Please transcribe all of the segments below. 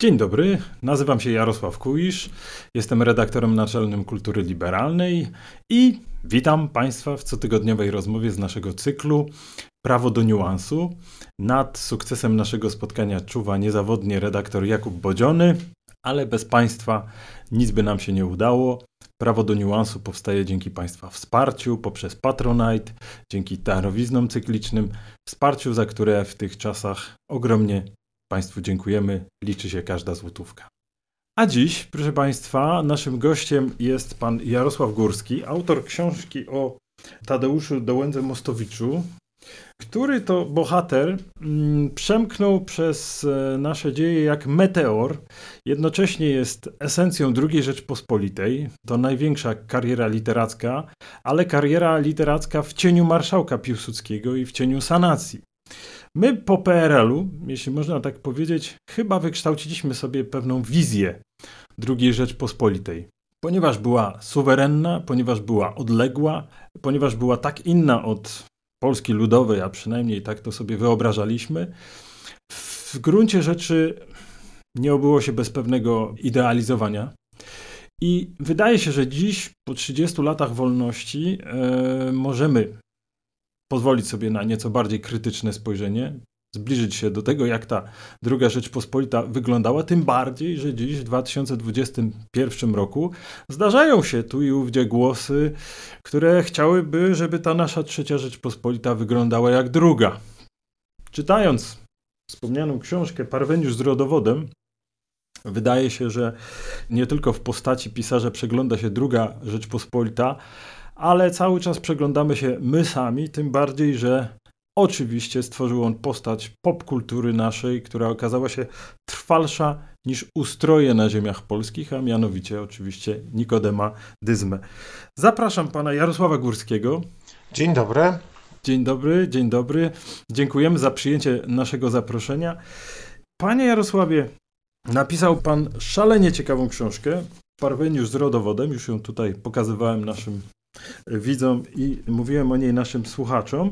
Dzień dobry, nazywam się Jarosław Kuisz, jestem redaktorem naczelnym Kultury Liberalnej i witam Państwa w cotygodniowej rozmowie z naszego cyklu Prawo do niuansu. Nad sukcesem naszego spotkania czuwa niezawodnie redaktor Jakub Bodziony, ale bez Państwa nic by nam się nie udało. Prawo do niuansu powstaje dzięki Państwa wsparciu poprzez Patronite, dzięki darowiznom cyklicznym, wsparciu, za które w tych czasach ogromnie Państwu dziękujemy. Liczy się każda złotówka. A dziś, proszę Państwa, naszym gościem jest pan Jarosław Górski, autor książki o Tadeuszu Dołędze Mostowiczu, który to bohater mm, przemknął przez e, nasze dzieje jak meteor. Jednocześnie jest esencją II Rzeczpospolitej. To największa kariera literacka, ale kariera literacka w cieniu marszałka Piłsudskiego i w cieniu sanacji. My po PRL-u, jeśli można tak powiedzieć, chyba wykształciliśmy sobie pewną wizję II Rzeczpospolitej. Ponieważ była suwerenna, ponieważ była odległa, ponieważ była tak inna od Polski Ludowej, a przynajmniej tak to sobie wyobrażaliśmy, w gruncie rzeczy nie obyło się bez pewnego idealizowania. I wydaje się, że dziś, po 30 latach wolności, yy, możemy pozwolić sobie na nieco bardziej krytyczne spojrzenie, zbliżyć się do tego, jak ta druga Rzeczpospolita wyglądała, tym bardziej, że dziś w 2021 roku zdarzają się tu i ówdzie głosy, które chciałyby, żeby ta nasza trzecia Rzeczpospolita wyglądała jak druga. Czytając wspomnianą książkę Parweniusz z rodowodem, wydaje się, że nie tylko w postaci pisarza przegląda się druga Rzeczpospolita, ale cały czas przeglądamy się my sami, tym bardziej, że oczywiście stworzył on postać popkultury naszej, która okazała się trwalsza niż ustroje na ziemiach polskich, a mianowicie oczywiście Nikodema Dyzmę. Zapraszam pana Jarosława Górskiego. Dzień dobry. Dzień dobry, dzień dobry. Dziękujemy za przyjęcie naszego zaproszenia. Panie Jarosławie, napisał pan szalenie ciekawą książkę, Parweniusz z rodowodem, już ją tutaj pokazywałem naszym widzom i mówiłem o niej naszym słuchaczom.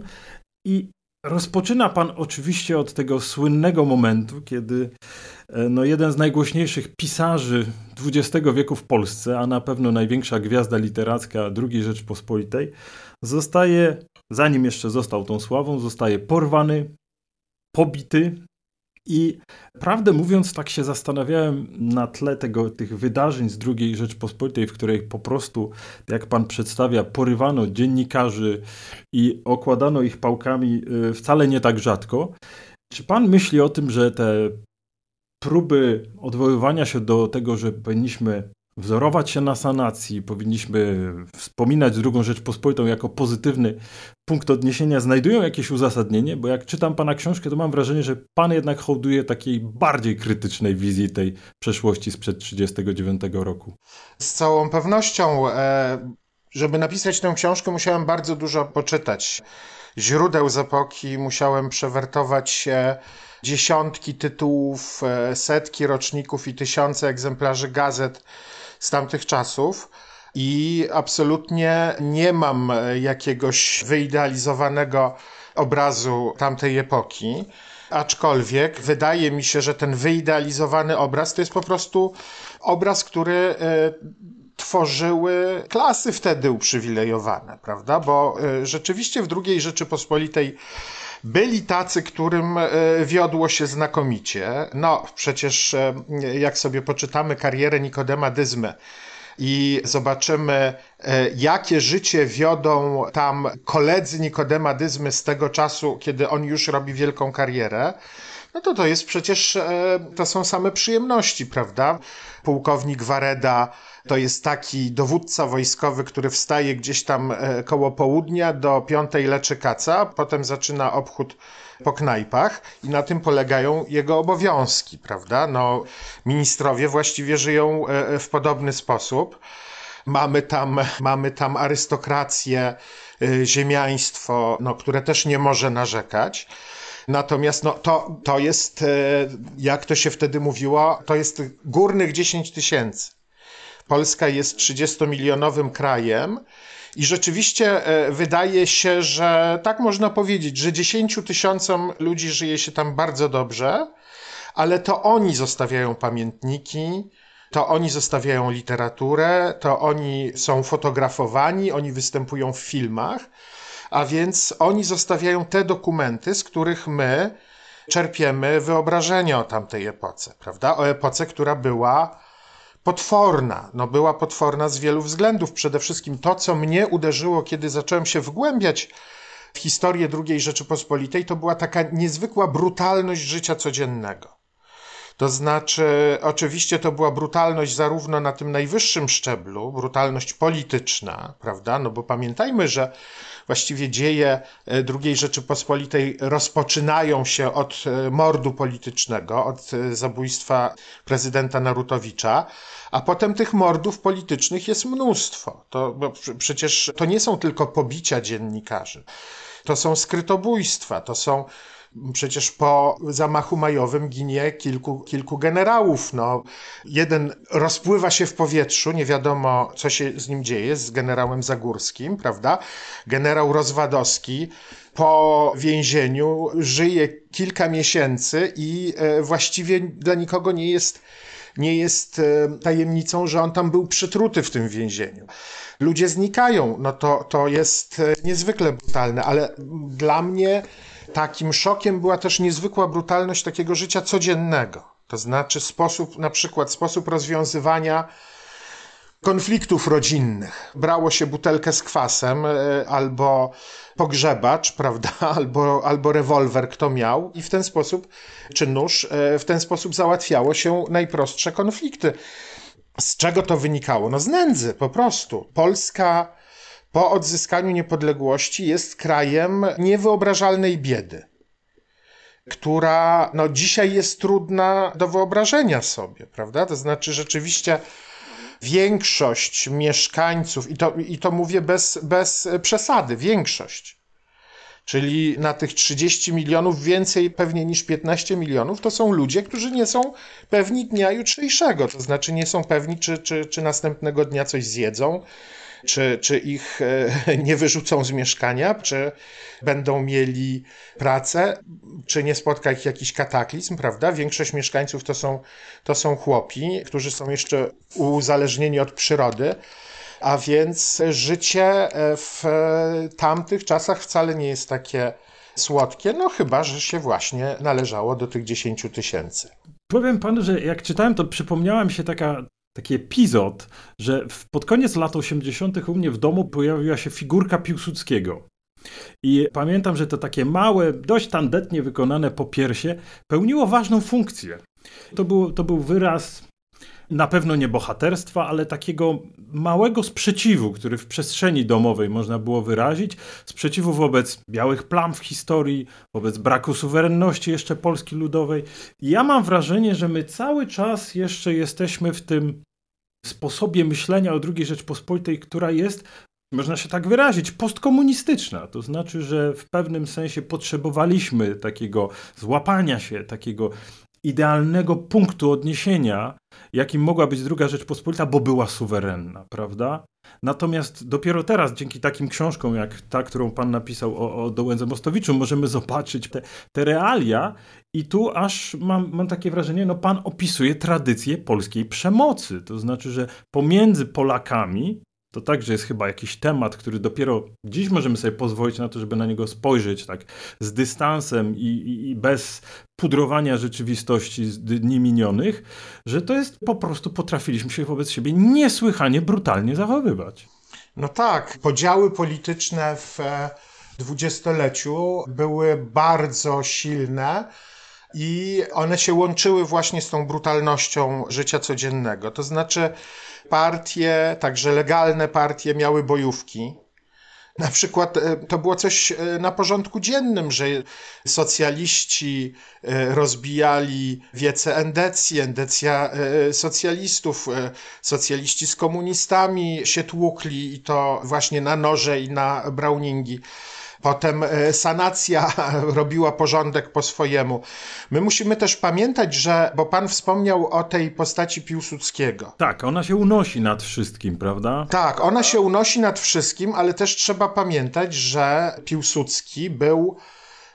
I rozpoczyna pan oczywiście od tego słynnego momentu, kiedy e, no, jeden z najgłośniejszych pisarzy XX wieku w Polsce, a na pewno największa gwiazda literacka II Rzeczpospolitej, zostaje, zanim jeszcze został tą sławą, zostaje porwany, pobity i prawdę mówiąc, tak się zastanawiałem na tle tego, tych wydarzeń z II Rzeczpospolitej, w której po prostu, jak pan przedstawia, porywano dziennikarzy i okładano ich pałkami y, wcale nie tak rzadko. Czy pan myśli o tym, że te próby odwoływania się do tego, że powinniśmy wzorować się na sanacji, powinniśmy wspominać drugą Rzeczpospolitą jako pozytywny punkt odniesienia, znajdują jakieś uzasadnienie, bo jak czytam pana książkę, to mam wrażenie, że pan jednak hołduje takiej bardziej krytycznej wizji tej przeszłości sprzed 1939 roku. Z całą pewnością, e, żeby napisać tę książkę, musiałem bardzo dużo poczytać. Źródeł z epoki, musiałem przewertować dziesiątki tytułów, e, setki roczników i tysiące egzemplarzy gazet z tamtych czasów. I absolutnie nie mam jakiegoś wyidealizowanego obrazu tamtej epoki. Aczkolwiek wydaje mi się, że ten wyidealizowany obraz to jest po prostu obraz, który e, tworzyły klasy wtedy uprzywilejowane, prawda? Bo e, rzeczywiście w II Rzeczypospolitej byli tacy, którym e, wiodło się znakomicie. No, przecież e, jak sobie poczytamy karierę Nikodema Dyzmy, i zobaczymy, e, jakie życie wiodą tam koledzy Nikodema Dyzmy z tego czasu, kiedy on już robi wielką karierę, no to to jest przecież, to są same przyjemności, prawda? Pułkownik Wareda to jest taki dowódca wojskowy, który wstaje gdzieś tam e, koło południa, do piątej leczy kaca, potem zaczyna obchód po knajpach i na tym polegają jego obowiązki, prawda? No, ministrowie właściwie żyją e, e, w podobny sposób. Mamy tam, mamy tam arystokrację, ziemiaństwo, no, które też nie może narzekać. Natomiast no, to, to jest, jak to się wtedy mówiło, to jest górnych 10 tysięcy. Polska jest 30-milionowym krajem. I rzeczywiście e, wydaje się, że tak można powiedzieć, że 10 tysiącom ludzi żyje się tam bardzo dobrze, ale to oni zostawiają pamiętniki, to oni zostawiają literaturę, to oni są fotografowani, oni występują w filmach, a więc oni zostawiają te dokumenty, z których my czerpiemy wyobrażenie o tamtej epoce, prawda? O epoce, która była potworna. No była potworna z wielu względów. Przede wszystkim to, co mnie uderzyło, kiedy zacząłem się wgłębiać w historię II Rzeczypospolitej, to była taka niezwykła brutalność życia codziennego. To znaczy, oczywiście to była brutalność zarówno na tym najwyższym szczeblu, brutalność polityczna, prawda? No bo pamiętajmy, że właściwie dzieje e, II Rzeczypospolitej rozpoczynają się od e, mordu politycznego, od e, zabójstwa prezydenta Narutowicza, a potem tych mordów politycznych jest mnóstwo. To, przecież to nie są tylko pobicia dziennikarzy. To są skrytobójstwa, to są Przecież po zamachu majowym ginie kilku, kilku generałów. No, jeden rozpływa się w powietrzu, nie wiadomo co się z nim dzieje, z generałem Zagórskim, prawda? Generał Rozwadowski po więzieniu żyje kilka miesięcy i e, właściwie dla nikogo nie jest nie jest e, tajemnicą, że on tam był przytruty w tym więzieniu. Ludzie znikają, no to, to jest e, niezwykle brutalne, ale dla mnie Takim szokiem była też niezwykła brutalność takiego życia codziennego. To znaczy sposób, na przykład sposób rozwiązywania konfliktów rodzinnych. Brało się butelkę z kwasem e, albo pogrzebacz, prawda, albo, albo rewolwer, kto miał, i w ten sposób, czy nóż, e, w ten sposób załatwiało się najprostsze konflikty. Z czego to wynikało? No z nędzy, po prostu. Polska po odzyskaniu niepodległości jest krajem niewyobrażalnej biedy, która no, dzisiaj jest trudna do wyobrażenia sobie, prawda? To znaczy rzeczywiście większość mieszkańców, i to, i to mówię bez, bez przesady, większość, czyli na tych 30 milionów więcej pewnie niż 15 milionów, to są ludzie, którzy nie są pewni dnia jutrzejszego, to znaczy nie są pewni, czy, czy, czy następnego dnia coś zjedzą, czy, czy ich e, nie wyrzucą z mieszkania, czy będą mieli pracę, czy nie spotka ich jakiś kataklizm, prawda? Większość mieszkańców to są, to są chłopi, którzy są jeszcze uzależnieni od przyrody. A więc życie e, w tamtych czasach wcale nie jest takie słodkie, no chyba, że się właśnie należało do tych 10 tysięcy. Powiem panu, że jak czytałem, to przypomniała mi się taka taki epizod, że pod koniec lat 80. u mnie w domu pojawiła się figurka Piłsudskiego. I pamiętam, że to takie małe, dość tandetnie wykonane popiersie pełniło ważną funkcję. To był, to był wyraz na pewno nie bohaterstwa, ale takiego małego sprzeciwu, który w przestrzeni domowej można było wyrazić. Sprzeciwu wobec białych plam w historii, wobec braku suwerenności jeszcze Polski Ludowej. Ja mam wrażenie, że my cały czas jeszcze jesteśmy w tym sposobie myślenia o II Rzeczpospolitej, która jest, można się tak wyrazić, postkomunistyczna. To znaczy, że w pewnym sensie potrzebowaliśmy takiego złapania się, takiego idealnego punktu odniesienia, jakim mogła być druga Rzeczpospolita, bo była suwerenna, prawda? Natomiast dopiero teraz, dzięki takim książkom jak ta, którą pan napisał o, o Dołędze Mostowiczu, możemy zobaczyć te, te realia i tu aż mam, mam takie wrażenie, no pan opisuje tradycję polskiej przemocy. To znaczy, że pomiędzy Polakami to także jest chyba jakiś temat, który dopiero dziś możemy sobie pozwolić na to, żeby na niego spojrzeć tak z dystansem i, i, i bez pudrowania rzeczywistości z dni minionych, że to jest po prostu potrafiliśmy się wobec siebie niesłychanie brutalnie zachowywać. No tak, podziały polityczne w e, dwudziestoleciu były bardzo silne i one się łączyły właśnie z tą brutalnością życia codziennego. To znaczy, partie, także legalne partie, miały bojówki. Na przykład e, to było coś e, na porządku dziennym, że socjaliści e, rozbijali wiece endecji, endecja socjalistów, socjaliści z komunistami się tłukli i to właśnie na noże i na browningi. Potem e, sanacja robiła porządek po swojemu. My musimy też pamiętać, że, bo pan wspomniał o tej postaci Piłsudskiego. Tak, ona się unosi nad wszystkim, prawda? Tak, ona się unosi nad wszystkim, ale też trzeba pamiętać, że Piłsudski był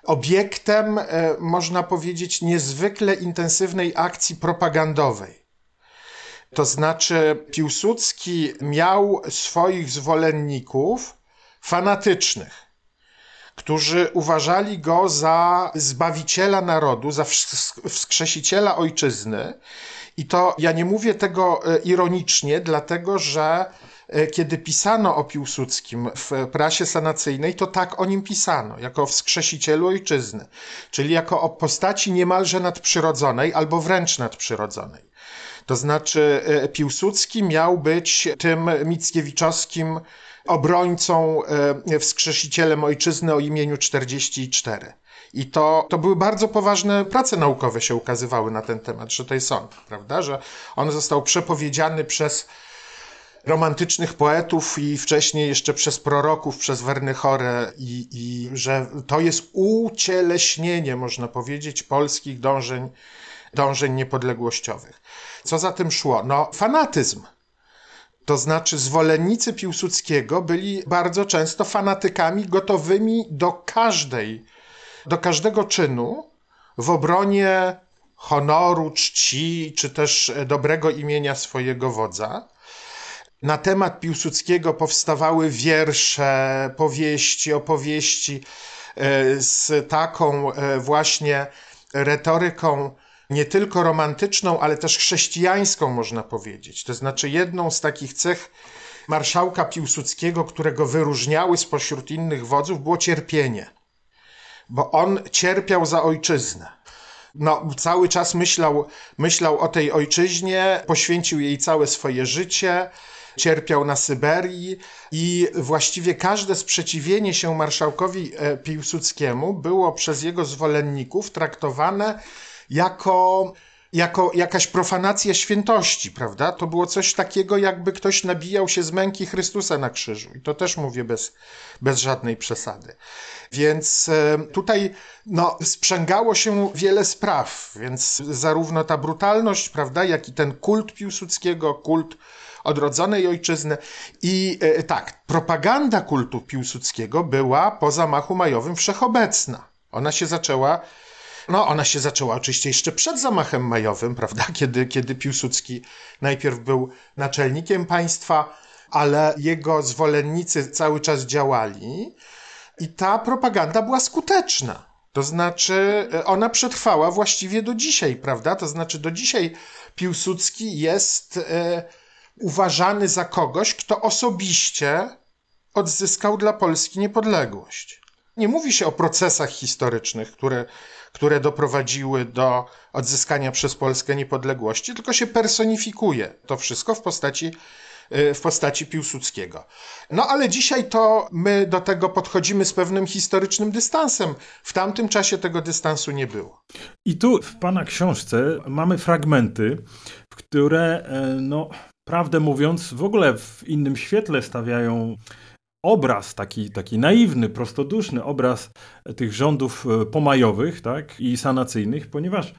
obiektem, e, można powiedzieć, niezwykle intensywnej akcji propagandowej. To znaczy, Piłsudski miał swoich zwolenników fanatycznych, którzy uważali go za zbawiciela narodu, za wskrzesiciela ojczyzny. I to ja nie mówię tego e, ironicznie, dlatego że e, kiedy pisano o Piłsudskim w prasie sanacyjnej, to tak o nim pisano, jako o wskrzesicielu ojczyzny, czyli jako o postaci niemalże nadprzyrodzonej albo wręcz nadprzyrodzonej. To znaczy, e, Piłsudski miał być tym Mickiewiczowskim obrońcą, e, wskrzesicielem ojczyzny o imieniu 44. I to, to były bardzo poważne prace naukowe się ukazywały na ten temat, że to jest on, prawda? Że on został przepowiedziany przez romantycznych poetów i wcześniej jeszcze przez proroków, przez Wernychorę i, i że to jest ucieleśnienie, można powiedzieć, polskich dążeń, dążeń niepodległościowych. Co za tym szło? No, fanatyzm. To znaczy, zwolennicy Piłsudskiego byli bardzo często fanatykami gotowymi do każdej, do każdego czynu w obronie honoru, czci, czy też dobrego imienia swojego wodza. Na temat Piłsudskiego powstawały wiersze, powieści, opowieści e, z taką e, właśnie retoryką nie tylko romantyczną, ale też chrześcijańską, można powiedzieć. To znaczy, jedną z takich cech marszałka Piłsudskiego, którego wyróżniały spośród innych wodzów, było cierpienie, bo on cierpiał za ojczyznę. No, cały czas myślał, myślał o tej ojczyźnie, poświęcił jej całe swoje życie, cierpiał na Syberii i właściwie każde sprzeciwienie się marszałkowi e, Piłsudskiemu było przez jego zwolenników traktowane jako jako jakaś profanacja świętości, prawda? To było coś takiego, jakby ktoś nabijał się z męki Chrystusa na krzyżu. I to też mówię bez, bez żadnej przesady. Więc e, tutaj no, sprzęgało się wiele spraw, więc zarówno ta brutalność, prawda, jak i ten kult Piłsudskiego, kult odrodzonej ojczyzny. I e, tak, propaganda kultu Piłsudskiego była po zamachu majowym wszechobecna. Ona się zaczęła no, ona się zaczęła oczywiście jeszcze przed zamachem majowym, prawda, kiedy, kiedy Piłsudski najpierw był naczelnikiem państwa, ale jego zwolennicy cały czas działali i ta propaganda była skuteczna. To znaczy, ona przetrwała właściwie do dzisiaj, prawda? To znaczy, do dzisiaj Piłsudski jest e, uważany za kogoś, kto osobiście odzyskał dla Polski niepodległość. Nie mówi się o procesach historycznych, które które doprowadziły do odzyskania przez Polskę niepodległości, tylko się personifikuje to wszystko w postaci y, w postaci Piłsudskiego. No ale dzisiaj to my do tego podchodzimy z pewnym historycznym dystansem. W tamtym czasie tego dystansu nie było. I tu w pana książce mamy fragmenty, które, e, no, prawdę mówiąc, w ogóle w innym świetle stawiają obraz, taki, taki naiwny, prostoduszny obraz tych rządów e, pomajowych tak, i sanacyjnych, ponieważ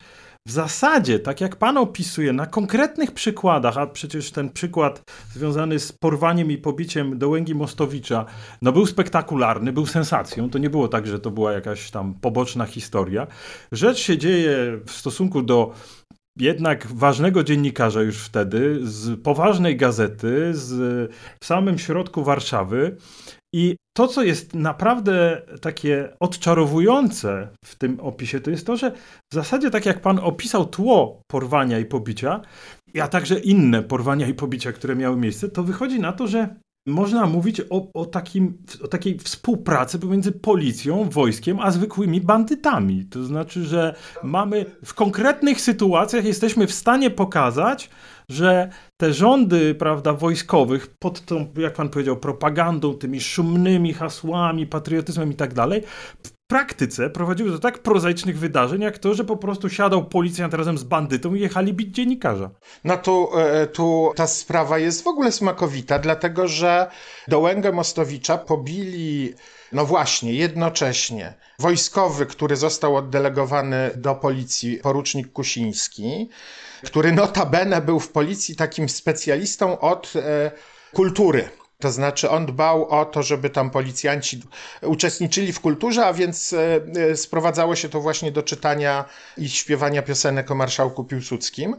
w zasadzie, tak jak pan opisuje, na konkretnych przykładach, a przecież ten przykład związany z porwaniem i pobiciem Dołęgi Mostowicza, no był spektakularny, był sensacją. To nie było tak, że to była jakaś tam poboczna historia. Rzecz się dzieje w stosunku do jednak ważnego dziennikarza już wtedy, z poważnej gazety, z, w samym środku Warszawy. I to, co jest naprawdę takie odczarowujące w tym opisie, to jest to, że w zasadzie tak jak pan opisał tło porwania i pobicia, a także inne porwania i pobicia, które miały miejsce, to wychodzi na to, że można mówić o, o, takim, o takiej współpracy pomiędzy policją, wojskiem, a zwykłymi bandytami. To znaczy, że mamy w konkretnych sytuacjach jesteśmy w stanie pokazać, że te rządy, prawda, wojskowych pod tą, jak pan powiedział, propagandą, tymi szumnymi hasłami, patriotyzmem i tak dalej, praktyce prowadziły do tak prozaicznych wydarzeń, jak to, że po prostu siadał policjant razem z bandytą i jechali bić dziennikarza. No tu, e, tu ta sprawa jest w ogóle smakowita, dlatego że Dołęgę Mostowicza pobili no właśnie, jednocześnie. Wojskowy, który został oddelegowany do policji, porucznik Kusiński, który notabene był w policji takim specjalistą od e, kultury To znaczy, on dbał o to, żeby tam policjanci uczestniczyli w kulturze, a więc e, e, sprowadzało się to właśnie do czytania i śpiewania piosenek o marszałku Piłsudskim.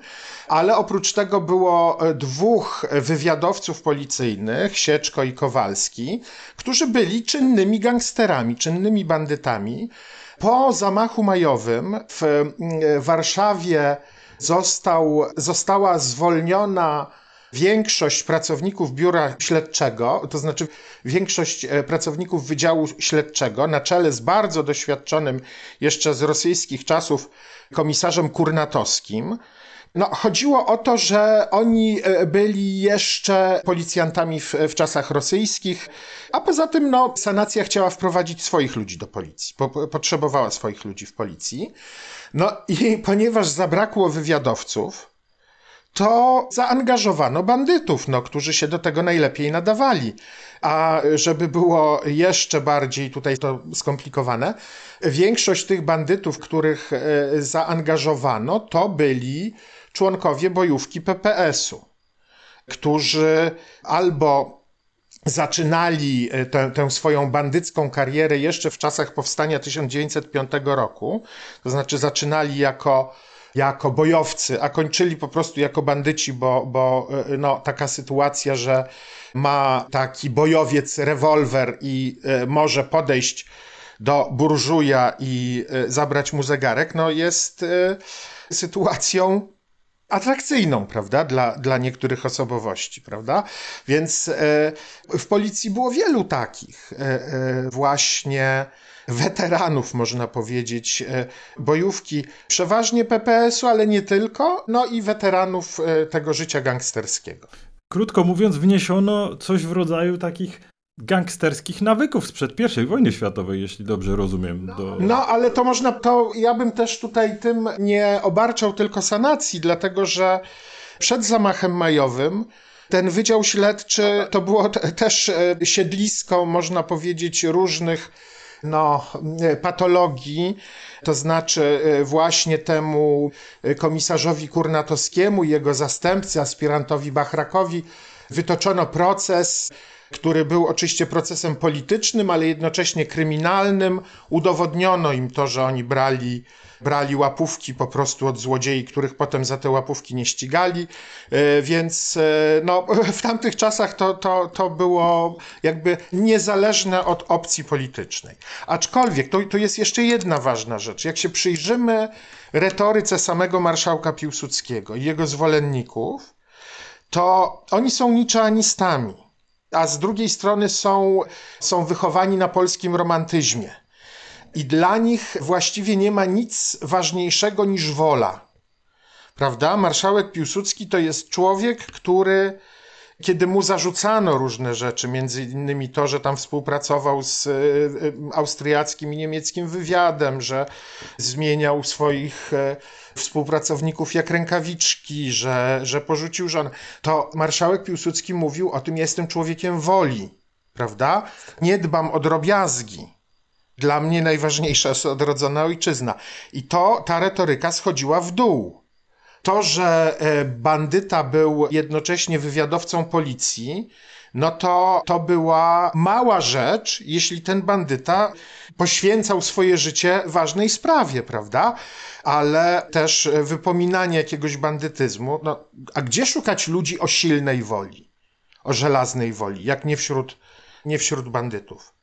Ale oprócz tego było e, dwóch wywiadowców policyjnych, Sieczko i Kowalski, którzy byli czynnymi gangsterami, czynnymi bandytami. Po zamachu majowym w Warszawie został, została zwolniona większość pracowników biura śledczego, to znaczy większość e, pracowników Wydziału Śledczego, na czele z bardzo doświadczonym jeszcze z rosyjskich czasów komisarzem Kurnatowskim, no, chodziło o to, że oni e, byli jeszcze policjantami w, w, czasach rosyjskich, a poza tym no, sanacja chciała wprowadzić swoich ludzi do policji, po, potrzebowała swoich ludzi w policji. No i ponieważ zabrakło wywiadowców, to zaangażowano bandytów, no, którzy się do tego najlepiej nadawali. A żeby było jeszcze bardziej tutaj to skomplikowane, większość tych bandytów, których e, zaangażowano, to byli członkowie bojówki PPS-u, którzy albo zaczynali e, tę, tę, swoją bandycką karierę jeszcze w czasach powstania 1905 roku, to znaczy zaczynali jako jako bojowcy, a kończyli po prostu jako bandyci, bo, bo e, no, taka sytuacja, że ma taki bojowiec rewolwer i e, może podejść do burżuja i e, zabrać mu zegarek, no jest sytuacją atrakcyjną, prawda, dla, dla niektórych osobowości, prawda? Więc w policji było wielu takich właśnie weteranów, można powiedzieć, e, bojówki, przeważnie PPS-u, ale nie tylko, no i weteranów e, tego życia gangsterskiego. Krótko mówiąc, wniesiono coś w rodzaju takich gangsterskich nawyków sprzed I wojny światowej, jeśli dobrze rozumiem. Do... No, ale to można, to ja bym też tutaj tym nie obarczał tylko sanacji, dlatego że przed zamachem majowym ten Wydział Śledczy to było też e, siedlisko, można powiedzieć, różnych no, patologii, to znaczy e, właśnie temu e, komisarzowi Kurnatowskiemu i jego zastępcy, aspirantowi Bachrakowi, wytoczono proces, który był oczywiście procesem politycznym, ale jednocześnie kryminalnym. Udowodniono im to, że oni brali brali łapówki po prostu od złodziei, których potem za te łapówki nie ścigali, e, więc e, no, w tamtych czasach to, to, to było jakby niezależne od opcji politycznej. Aczkolwiek to, to jest jeszcze jedna ważna rzecz. Jak się przyjrzymy retoryce samego marszałka Piłsudskiego i jego zwolenników, to oni są niczeanistami, a z drugiej strony są, są wychowani na polskim romantyzmie i dla nich właściwie nie ma nic ważniejszego niż wola. Prawda? Marszałek Piłsudski to jest człowiek, który kiedy mu zarzucano różne rzeczy, między innymi to, że tam współpracował z e, e, austriackim i niemieckim wywiadem, że zmieniał swoich e, współpracowników jak rękawiczki, że, że porzucił żonę, to marszałek Piłsudski mówił o tym, jestem człowiekiem woli, prawda? Nie dbam o drobiazgi. Dla mnie najważniejsza jest odrodzona ojczyzna. I to, ta retoryka schodziła w dół. To, że e, bandyta był jednocześnie wywiadowcą policji, no to to była mała rzecz, jeśli ten bandyta poświęcał swoje życie ważnej sprawie, prawda? Ale też wypominanie jakiegoś bandytyzmu, no, a gdzie szukać ludzi o silnej woli, o żelaznej woli, jak nie wśród, nie wśród bandytów?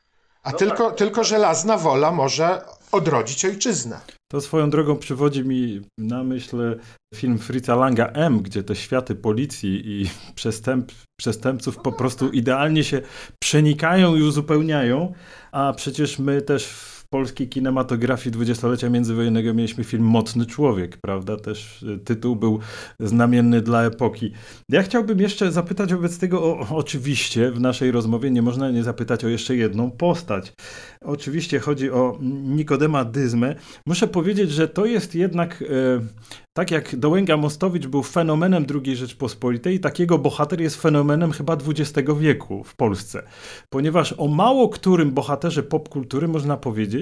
A no tylko, tak. tylko żelazna wola może odrodzić ojczyznę. To swoją drogą przywodzi mi na myśl film Fritza Langa M, gdzie te światy policji i przestęp, przestępców po prostu idealnie się przenikają i uzupełniają, a przecież my też w polskiej kinematografii dwudziestolecia międzywojennego mieliśmy film Mocny Człowiek, prawda? Też y, tytuł był znamienny dla epoki. Ja chciałbym jeszcze zapytać wobec tego, o, oczywiście w naszej rozmowie nie można nie zapytać o jeszcze jedną postać. Oczywiście chodzi o Nikodema Dyzmę. Muszę powiedzieć, że to jest jednak, e, tak jak Dołęga Mostowicz był fenomenem II Rzeczpospolitej, takiego bohater jest fenomenem chyba XX wieku w Polsce. Ponieważ o mało którym bohaterze popkultury można powiedzieć,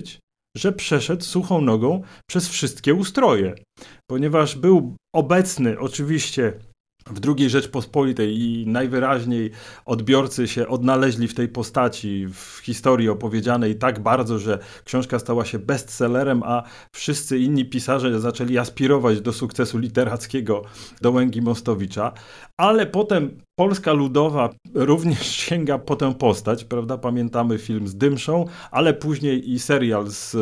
że przeszedł suchą nogą przez wszystkie ustroje. Ponieważ był obecny oczywiście w II Rzeczpospolitej i najwyraźniej odbiorcy się odnaleźli w tej postaci, w historii opowiedzianej tak bardzo, że książka stała się bestsellerem, a wszyscy inni pisarze zaczęli aspirować do sukcesu literackiego do Łęgi Mostowicza. Ale potem Polska Ludowa również sięga po tę postać, prawda? Pamiętamy film z Dymszą, ale później i serial z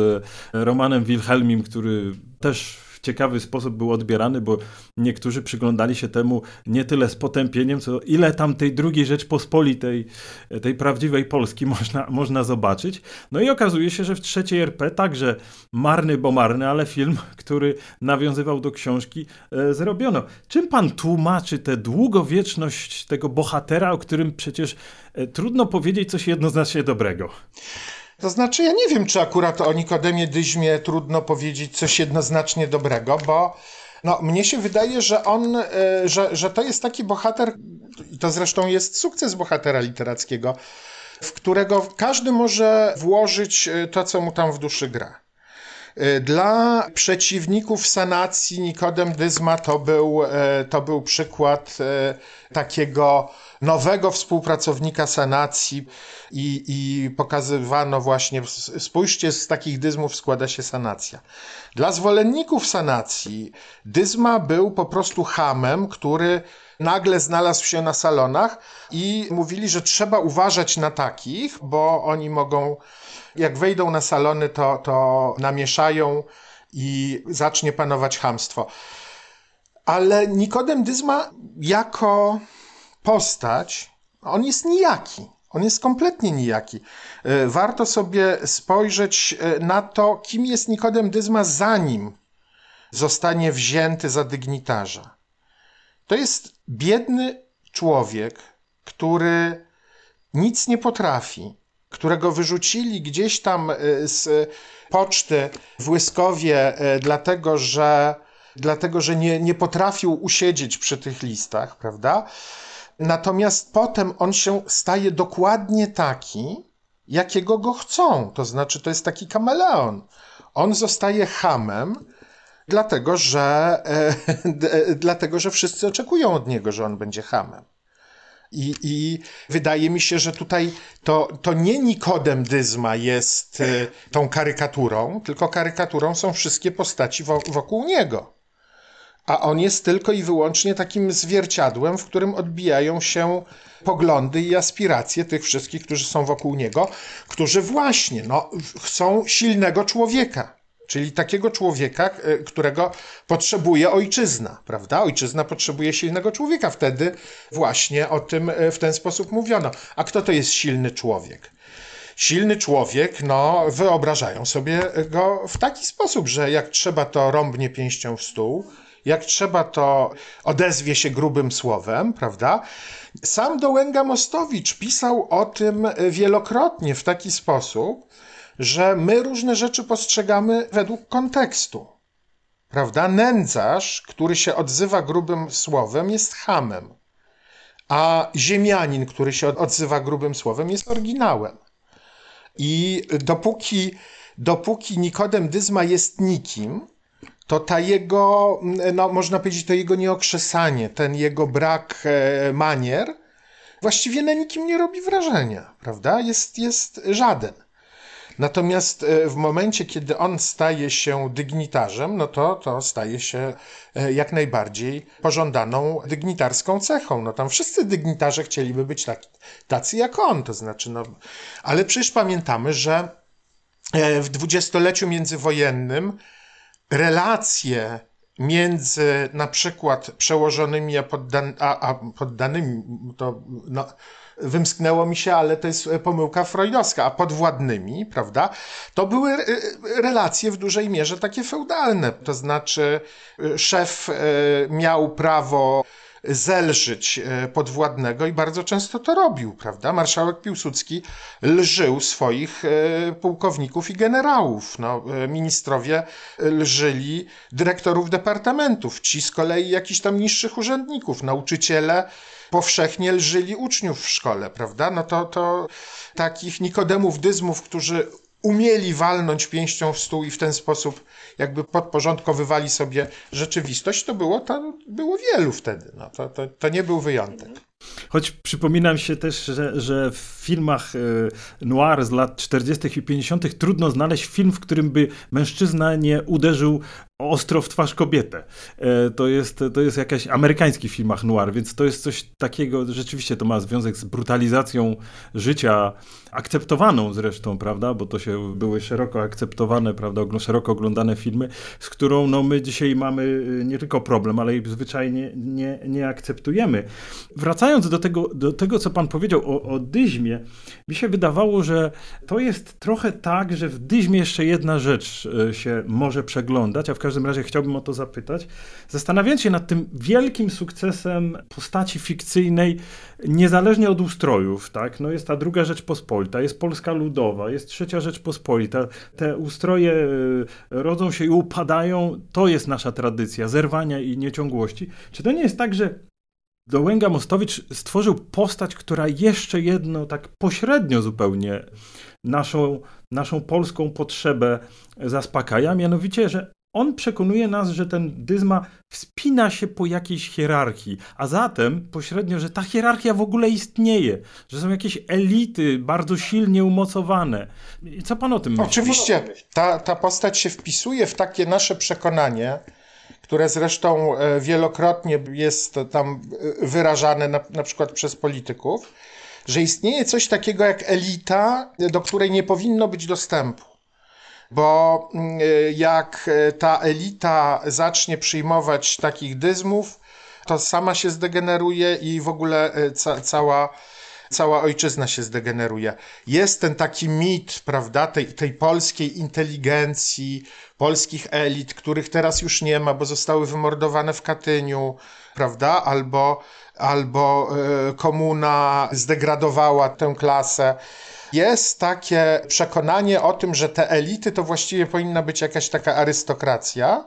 Romanem Wilhelmim, który też w ciekawy sposób był odbierany, bo niektórzy przyglądali się temu nie tyle z potępieniem, co ile tam tej drugiej Rzeczpospolitej, tej prawdziwej Polski można, można zobaczyć. No i okazuje się, że w trzeciej RP także marny, bo marny, ale film, który nawiązywał do książki, e, zrobiono. Czym pan tłumaczy tę długowieczność tego bohatera, o którym przecież e, trudno powiedzieć coś jednoznacznie dobrego? To znaczy, ja nie wiem, czy akurat o Nikodemie Dyźmie trudno powiedzieć coś jednoznacznie dobrego, bo no, mnie się wydaje, że on, e, że, że to jest taki bohater, to zresztą jest sukces bohatera literackiego, w którego każdy może włożyć e, to, co mu tam w duszy gra. E, dla przeciwników sanacji Nikodem Dyzma to był, to był przykład takiego nowego współpracownika sanacji i, i pokazywano właśnie, spójrzcie, z takich dyzmów składa się sanacja. Dla zwolenników sanacji dyzma był po prostu hamem, który nagle znalazł się na salonach i mówili, że trzeba uważać na takich, bo oni mogą, jak wejdą na salony, to, to namieszają i zacznie panować hamstwo. Ale Nikodem Dyzma jako postać, on jest nijaki. On jest kompletnie nijaki. E, warto sobie spojrzeć e, na to, kim jest Nikodem Dyzma, zanim zostanie wzięty za dygnitarza. To jest biedny człowiek, który nic nie potrafi, którego wyrzucili gdzieś tam e, z poczty w Łyskowie, dlatego że, dlatego, że nie, nie potrafił usiedzieć przy tych listach, prawda? Natomiast potem on się staje dokładnie taki, jakiego go chcą. To znaczy, to jest taki kameleon. On zostaje hamem, dlatego że, e, e, dlatego, że wszyscy oczekują od niego, że on będzie hamem. I, I, wydaje mi się, że tutaj to, to nie Nikodem Dyzma jest e, tą karykaturą, tylko karykaturą są wszystkie postaci wokół niego a on jest tylko i wyłącznie takim zwierciadłem, w którym odbijają się poglądy i aspiracje tych wszystkich, którzy są wokół niego, którzy właśnie no, chcą silnego człowieka. Czyli takiego człowieka, e, którego potrzebuje ojczyzna, prawda? Ojczyzna potrzebuje silnego człowieka. Wtedy właśnie o tym e, w ten sposób mówiono. A kto to jest silny człowiek? Silny człowiek, no, wyobrażają sobie go w taki sposób, że jak trzeba, to rąbnie pięścią w stół, jak trzeba, to odezwie się grubym słowem, prawda? Sam Dołęga Mostowicz pisał o tym wielokrotnie w taki sposób, że my różne rzeczy postrzegamy według kontekstu. Prawda? Nędzarz, który się odzywa grubym słowem, jest hamem, a ziemianin, który się odzywa grubym słowem, jest oryginałem. I dopóki, dopóki Nikodem Dyzma jest nikim, to ta jego, no można powiedzieć, to jego nieokrzesanie, ten jego brak e, manier, właściwie na nikim nie robi wrażenia, prawda? Jest, jest żaden. Natomiast e, w momencie, kiedy on staje się dygnitarzem, no to, to staje się e, jak najbardziej pożądaną dygnitarską cechą. No tam wszyscy dygnitarze chcieliby być tak, tacy jak on, to znaczy, no, ale przecież pamiętamy, że w dwudziestoleciu międzywojennym relacje między na przykład przełożonymi a, poddan a, a poddanymi, to no, wymsknęło mi się, ale to jest pomyłka freudowska, a podwładnymi, prawda, to były relacje w dużej mierze takie feudalne, to znaczy szef e, miał prawo zelżyć e, podwładnego i bardzo często to robił, prawda? Marszałek Piłsudski lżył swoich e, pułkowników i generałów. No, e, ministrowie lżyli dyrektorów departamentów, ci z kolei jakichś tam niższych urzędników, nauczyciele powszechnie lżyli uczniów w szkole, prawda? No to, to takich Nikodemów, dyzmów, którzy umieli walnąć pięścią w stół i w ten sposób jakby podporządkowywali sobie rzeczywistość, to było, to było wielu wtedy. No, to, to, to nie był wyjątek. Choć przypominam się też, że, że w filmach e, noir z lat 40. i 50. trudno znaleźć film, w którym by mężczyzna nie uderzył ostro w twarz kobietę. E, to jest, to jest jakaś amerykański filmach noir, więc to jest coś takiego, rzeczywiście to ma związek z brutalizacją życia, akceptowaną zresztą, prawda, bo to się były szeroko akceptowane, prawda, szeroko oglądane filmy, z którą no, my dzisiaj mamy y, nie tylko problem, ale i zwyczajnie nie, nie akceptujemy. Wracając do tego, do tego, co pan powiedział o, o dyzmie, mi się wydawało, że to jest trochę tak, że w dyzmie jeszcze jedna rzecz y, się może przeglądać, a w każdym razie chciałbym o to zapytać. Zastanawiając się nad tym wielkim sukcesem postaci fikcyjnej, niezależnie od ustrojów, tak, no jest ta druga Rzeczpospolita, jest Polska Ludowa, jest trzecia Rzeczpospolita, te ustroje y, rodzą się i upadają, to jest nasza tradycja, zerwania i nieciągłości. Czy to nie jest tak, że Dołęga Mostowicz stworzył postać, która jeszcze jedno, tak pośrednio zupełnie, naszą, naszą polską potrzebę zaspokaja, mianowicie, że on przekonuje nas, że ten dyzma wspina się po jakiejś hierarchii, a zatem pośrednio, że ta hierarchia w ogóle istnieje, że są jakieś elity bardzo silnie umocowane. Co pan o tym myśli? Oczywiście, ta, ta postać się wpisuje w takie nasze przekonanie, które zresztą e, wielokrotnie jest tam e, wyrażane na, na przykład przez polityków, że istnieje coś takiego jak elita, do której nie powinno być dostępu bo mm, jak ta elita zacznie przyjmować takich dyzmów, to sama się zdegeneruje i w ogóle e, ca cała, cała ojczyzna się zdegeneruje. Jest ten taki mit, prawda, tej, tej polskiej inteligencji, polskich elit, których teraz już nie ma, bo zostały wymordowane w Katyniu, prawda, albo, albo e, komuna zdegradowała tę klasę jest takie przekonanie o tym, że te elity to właściwie powinna być jakaś taka arystokracja.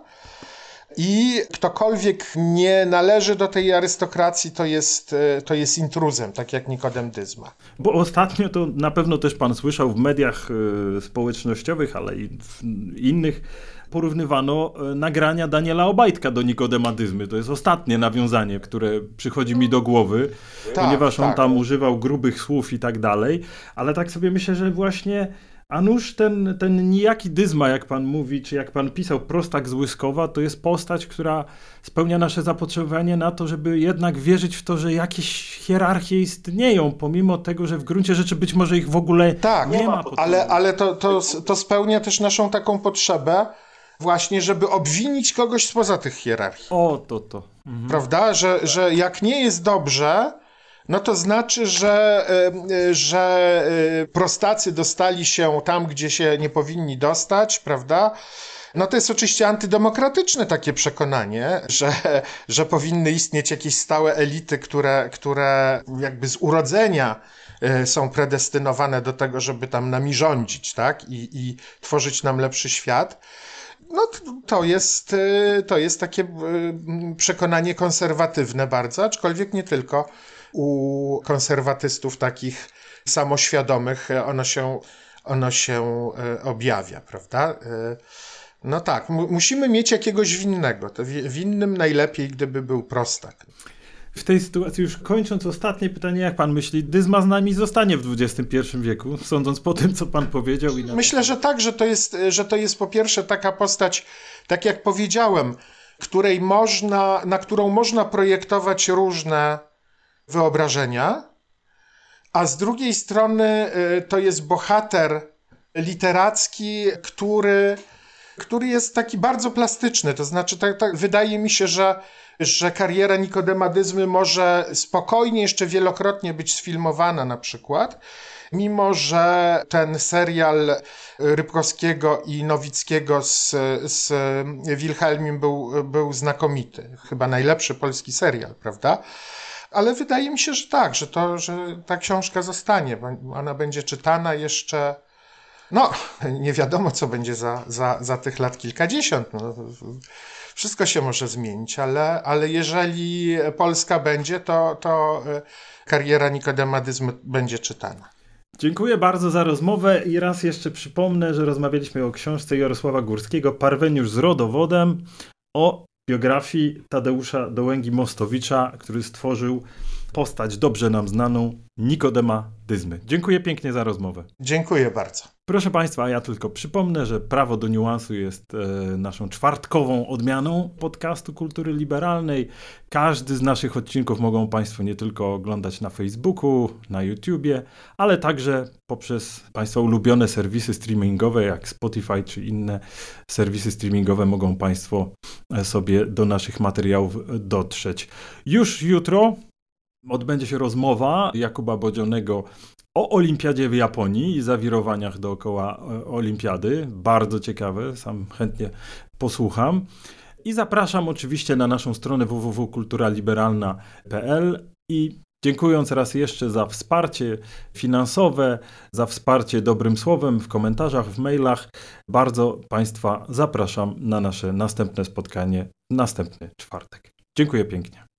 I ktokolwiek nie należy do tej arystokracji, to jest, e, to jest intruzem, tak jak Nikodem Dyzma. Bo ostatnio to na pewno też pan słyszał w mediach e, społecznościowych, ale i w innych porównywano e, nagrania Daniela Obajtka do nikodemadyzmy. To jest ostatnie nawiązanie, które przychodzi mi do głowy, tak, ponieważ on tak. tam używał grubych słów i tak dalej. Ale tak sobie myślę, że właśnie a nuż ten, ten nijaki dyzma, jak pan mówi, czy jak pan pisał, prostak z Łyskowa, to jest postać, która spełnia nasze zapotrzebowanie na to, żeby jednak wierzyć w to, że jakieś hierarchie istnieją, pomimo tego, że w gruncie rzeczy być może ich w ogóle tak, nie ma. Ale, ale to, to, to spełnia też naszą taką potrzebę, właśnie, żeby obwinić kogoś spoza tych hierarchii. O, to to. Mhm. Prawda? Że, że jak nie jest dobrze, no to znaczy, że, e, e, że e, prostacy dostali się tam, gdzie się nie powinni dostać, prawda? No to jest oczywiście antydemokratyczne takie przekonanie, że, że powinny istnieć jakieś stałe elity, które, które jakby z urodzenia są predestynowane do tego, żeby tam nami rządzić, tak? I, i tworzyć nam lepszy świat. No to jest, y, to jest takie y, przekonanie konserwatywne bardzo, aczkolwiek nie tylko u konserwatystów takich samoświadomych ono się, ono się y, objawia, prawda? No tak, musimy mieć jakiegoś winnego. To winnym najlepiej, gdyby był prostak. W tej sytuacji, już kończąc ostatnie pytanie, jak pan myśli, Dyzma z nami zostanie w XXI wieku, sądząc po tym, co pan powiedział? I Myślę, że tak, że to, jest, że to jest po pierwsze taka postać, tak jak powiedziałem, której można, na którą można projektować różne wyobrażenia, a z drugiej strony y, to jest bohater literacki, który, który jest taki bardzo plastyczny. To znaczy, tak, tak, wydaje mi się, że że kariera Nikodemadyzmy może spokojnie jeszcze wielokrotnie być sfilmowana na przykład, mimo że ten serial Rybkowskiego i Nowickiego z, z Wilhelmim był, był znakomity. Chyba najlepszy polski serial, prawda? Ale wydaje mi się, że tak, że, to, że ta książka zostanie, bo ona będzie czytana jeszcze. No, nie wiadomo, co będzie za, za, za tych lat kilkadziesiąt. No, wszystko się może zmienić, ale, ale jeżeli Polska będzie, to, to e, kariera Nikodemadyzmu będzie czytana. Dziękuję bardzo za rozmowę i raz jeszcze przypomnę, że rozmawialiśmy o książce Jarosława Górskiego Parweniusz z rodowodem o biografii Tadeusza Dołęgi-Mostowicza, który stworzył postać dobrze nam znaną Nikodema Dyzmy. Dziękuję pięknie za rozmowę. Dziękuję bardzo. Proszę Państwa, ja tylko przypomnę, że Prawo do Niuansu jest e, naszą czwartkową odmianą podcastu kultury liberalnej. Każdy z naszych odcinków mogą Państwo nie tylko oglądać na Facebooku, na YouTubie, ale także poprzez Państwa ulubione serwisy streamingowe jak Spotify czy inne serwisy streamingowe mogą Państwo e, sobie do naszych materiałów dotrzeć. Już jutro odbędzie się rozmowa Jakuba Bodzionego o olimpiadzie w Japonii i zawirowaniach dookoła e, olimpiady. Bardzo ciekawe, sam chętnie posłucham. I zapraszam oczywiście na naszą stronę www.kulturaliberalna.pl i dziękując raz jeszcze za wsparcie finansowe, za wsparcie dobrym słowem w komentarzach, w mailach, bardzo Państwa zapraszam na nasze następne spotkanie następny czwartek. Dziękuję pięknie.